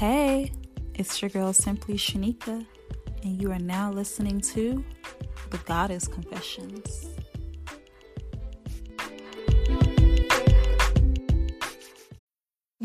Hey, it's your girl Simply Shanika, and you are now listening to The Goddess Confessions.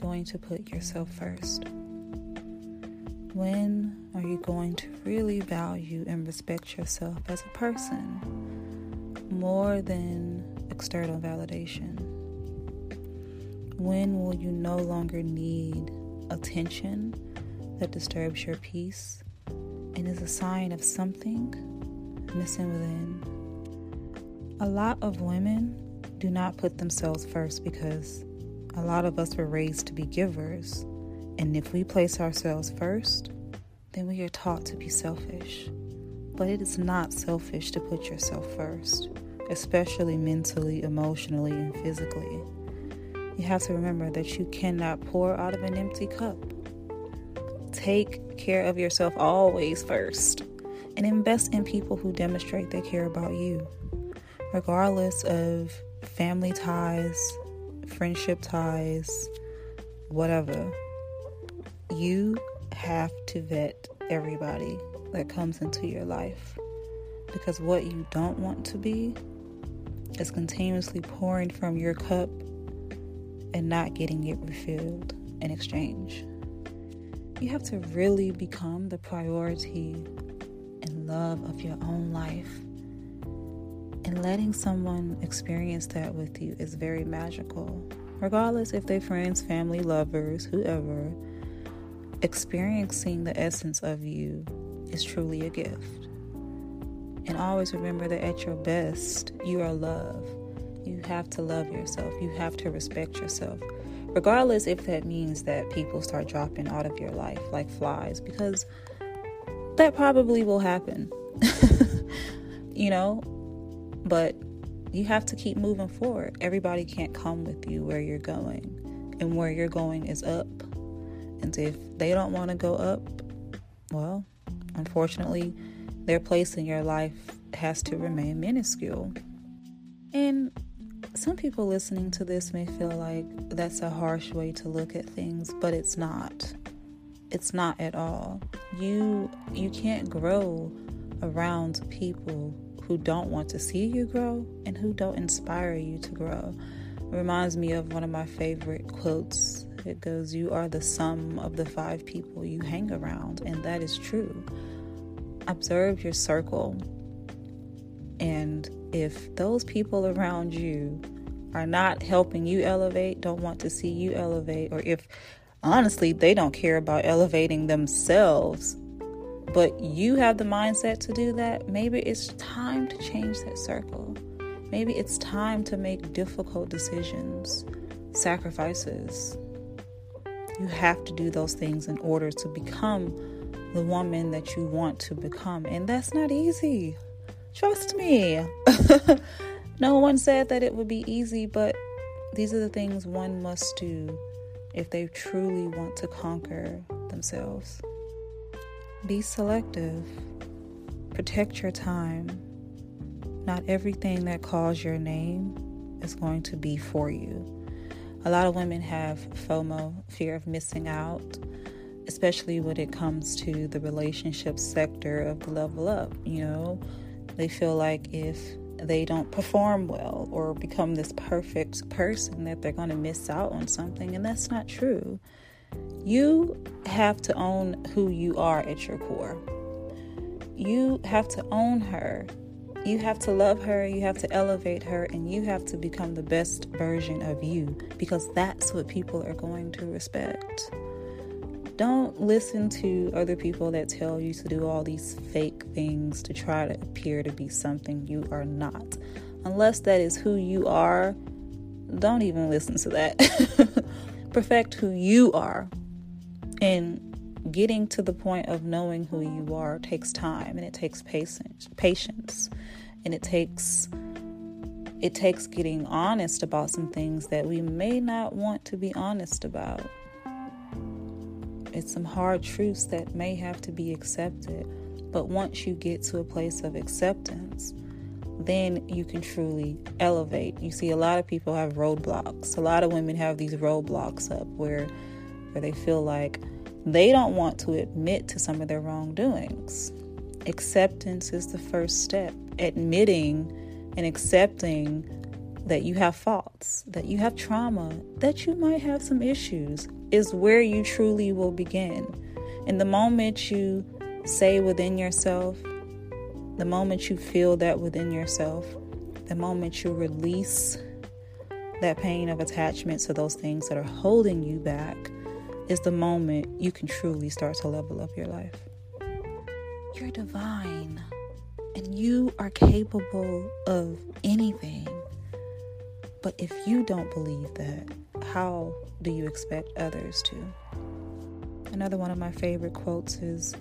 Going to put yourself first? When are you going to really value and respect yourself as a person more than external validation? When will you no longer need attention that disturbs your peace and is a sign of something missing within? A lot of women do not put themselves first because a lot of us were raised to be givers. And if we place ourselves first, then we are taught to be selfish. But it is not selfish to put yourself first, especially mentally, emotionally, and physically. You have to remember that you cannot pour out of an empty cup. Take care of yourself always first and invest in people who demonstrate they care about you, regardless of family ties, friendship ties, whatever, you have to vet everybody that comes into your life. Because what you don't want to be is continuously pouring from your cup and not getting it refilled in exchange. You have to really become the priority and love of your own life. And letting someone experience that with you is very magical. Regardless if they're friends, family, lovers, whoever, experiencing the essence of you is truly a gift. And always remember that at your best, you are love. You have to love yourself, you have to respect yourself. Regardless if that means that people start dropping out of your life like flies, because that probably will happen. you know, but you have to keep moving forward. Everybody can't come with you where you're going, and where you're going is up. And if they don't want to go up, well, unfortunately, their place in your life has to remain minuscule. And some people listening to this may feel like that's a harsh way to look at things, but it's not. It's not at all. You you can't grow around people who don't want to see you grow and who don't inspire you to grow. It reminds me of one of my favorite quotes. It goes, You are the sum of the five people you hang around. And that is true. Observe your circle. And if those people around you are not helping you elevate, don't want to see you elevate, or if honestly they don't care about elevating themselves, but you have the mindset to do that, maybe it's time to change that circle. Maybe it's time to make difficult decisions, sacrifices. You have to do those things in order to become the woman that you want to become. And that's not easy. Trust me. no one said that it would be easy, but these are the things one must do if they truly want to conquer themselves. Be selective. Protect your time. Not everything that calls your name is going to be for you. A lot of women have FOMO, fear of missing out, especially when it comes to the relationship sector of the level up. You know, they feel like if they don't perform well or become this perfect person, that they're going to miss out on something, and that's not true. You have to own who you are at your core. You have to own her. You have to love her, you have to elevate her, and you have to become the best version of you because that's what people are going to respect. Don't listen to other people that tell you to do all these fake things to try to appear to be something you are not. unless that is who you are, don't even listen to that. Perfect who you are. And getting to the point of knowing who you are takes time and it takes patience patience and it takes it takes getting honest about some things that we may not want to be honest about it's some hard truths that may have to be accepted but once you get to a place of acceptance then you can truly elevate you see a lot of people have roadblocks a lot of women have these roadblocks up where where they feel like they don't want to admit to some of their wrongdoings. Acceptance is the first step. Admitting and accepting that you have faults, that you have trauma, that you might have some issues is where you truly will begin. And the moment you say within yourself, the moment you feel that within yourself, the moment you release that pain of attachment to those things that are holding you back, is the moment you can truly start to level up your life. You're divine and you are capable of anything. But if you don't believe that, how do you expect others to? Another one of my favorite quotes is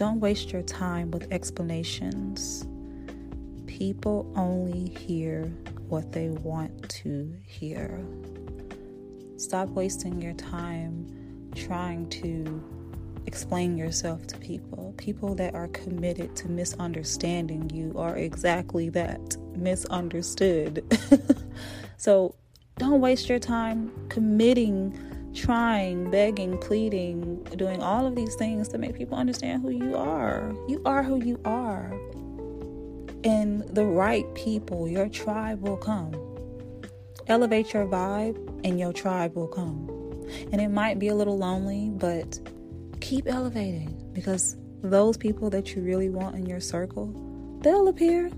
Don't waste your time with explanations. People only hear what they want to hear. Stop wasting your time trying to explain yourself to people. People that are committed to misunderstanding you are exactly that misunderstood. so don't waste your time committing, trying, begging, pleading, doing all of these things to make people understand who you are. You are who you are. And the right people, your tribe will come. Elevate your vibe, and your tribe will come. And it might be a little lonely, but keep elevating because those people that you really want in your circle, they'll appear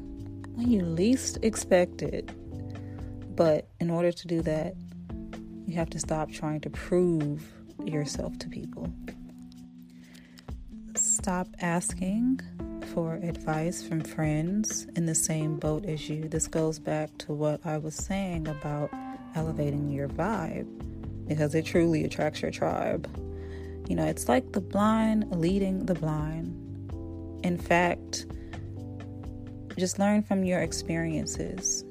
when you least expect it. But in order to do that, you have to stop trying to prove yourself to people. Stop asking for advice from friends in the same boat as you. This goes back to what I was saying about elevating your vibe because it truly attracts your tribe. You know, it's like the blind leading the blind. In fact, just learn from your experiences.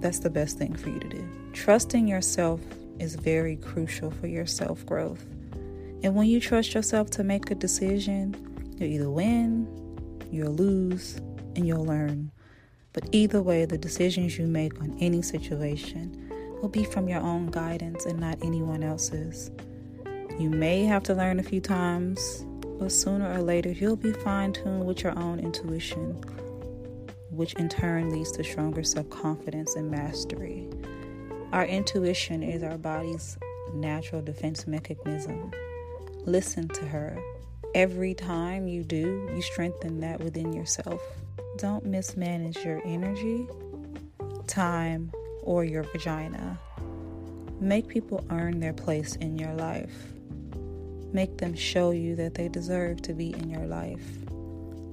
That's the best thing for you to do. Trusting yourself is very crucial for your self growth. And when you trust yourself to make a decision, you'll either win, you'll lose, and you'll learn. But either way, the decisions you make on any situation will be from your own guidance and not anyone else's. You may have to learn a few times, but sooner or later you'll be fine tuned with your own intuition, which in turn leads to stronger self confidence and mastery. Our intuition is our body's natural defense mechanism. Listen to her. Every time you do, you strengthen that within yourself. Don't mismanage your energy, time, or your vagina. Make people earn their place in your life. Make them show you that they deserve to be in your life.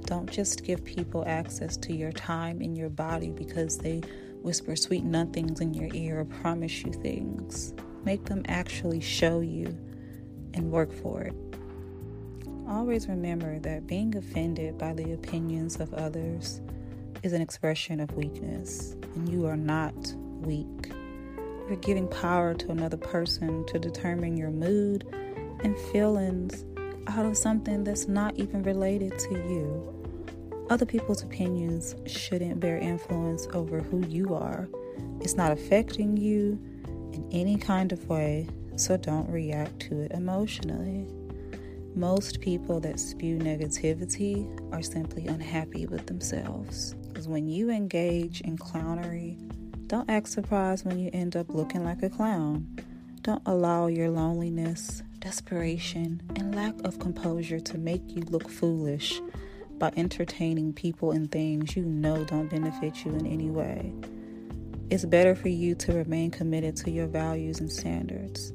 Don't just give people access to your time and your body because they whisper sweet nothings in your ear or promise you things. Make them actually show you and work for it. Always remember that being offended by the opinions of others is an expression of weakness, and you are not weak. You're giving power to another person to determine your mood and feelings out of something that's not even related to you. Other people's opinions shouldn't bear influence over who you are. It's not affecting you in any kind of way, so don't react to it emotionally. Most people that spew negativity are simply unhappy with themselves. Because when you engage in clownery, don't act surprised when you end up looking like a clown. Don't allow your loneliness, desperation, and lack of composure to make you look foolish by entertaining people and things you know don't benefit you in any way. It's better for you to remain committed to your values and standards,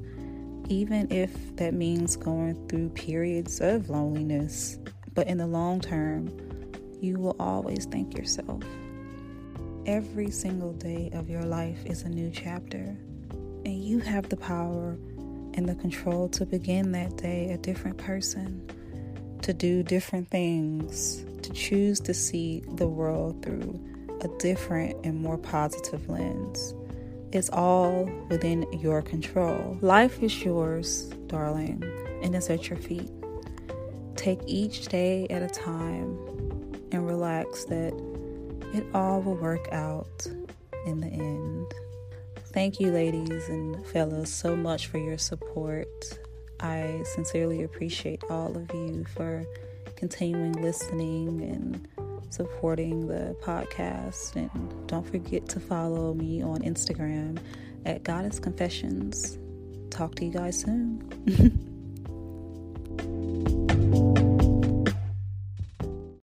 even if that means going through periods of loneliness. But in the long term, you will always thank yourself. Every single day of your life is a new chapter, and you have the power and the control to begin that day a different person, to do different things, to choose to see the world through a different and more positive lens. It's all within your control. Life is yours, darling, and it's at your feet. Take each day at a time and relax that it all will work out in the end. Thank you, ladies and fellas, so much for your support. I sincerely appreciate all of you for continuing listening and supporting the podcast. And don't forget to follow me on Instagram at Goddess Confessions. Talk to you guys soon.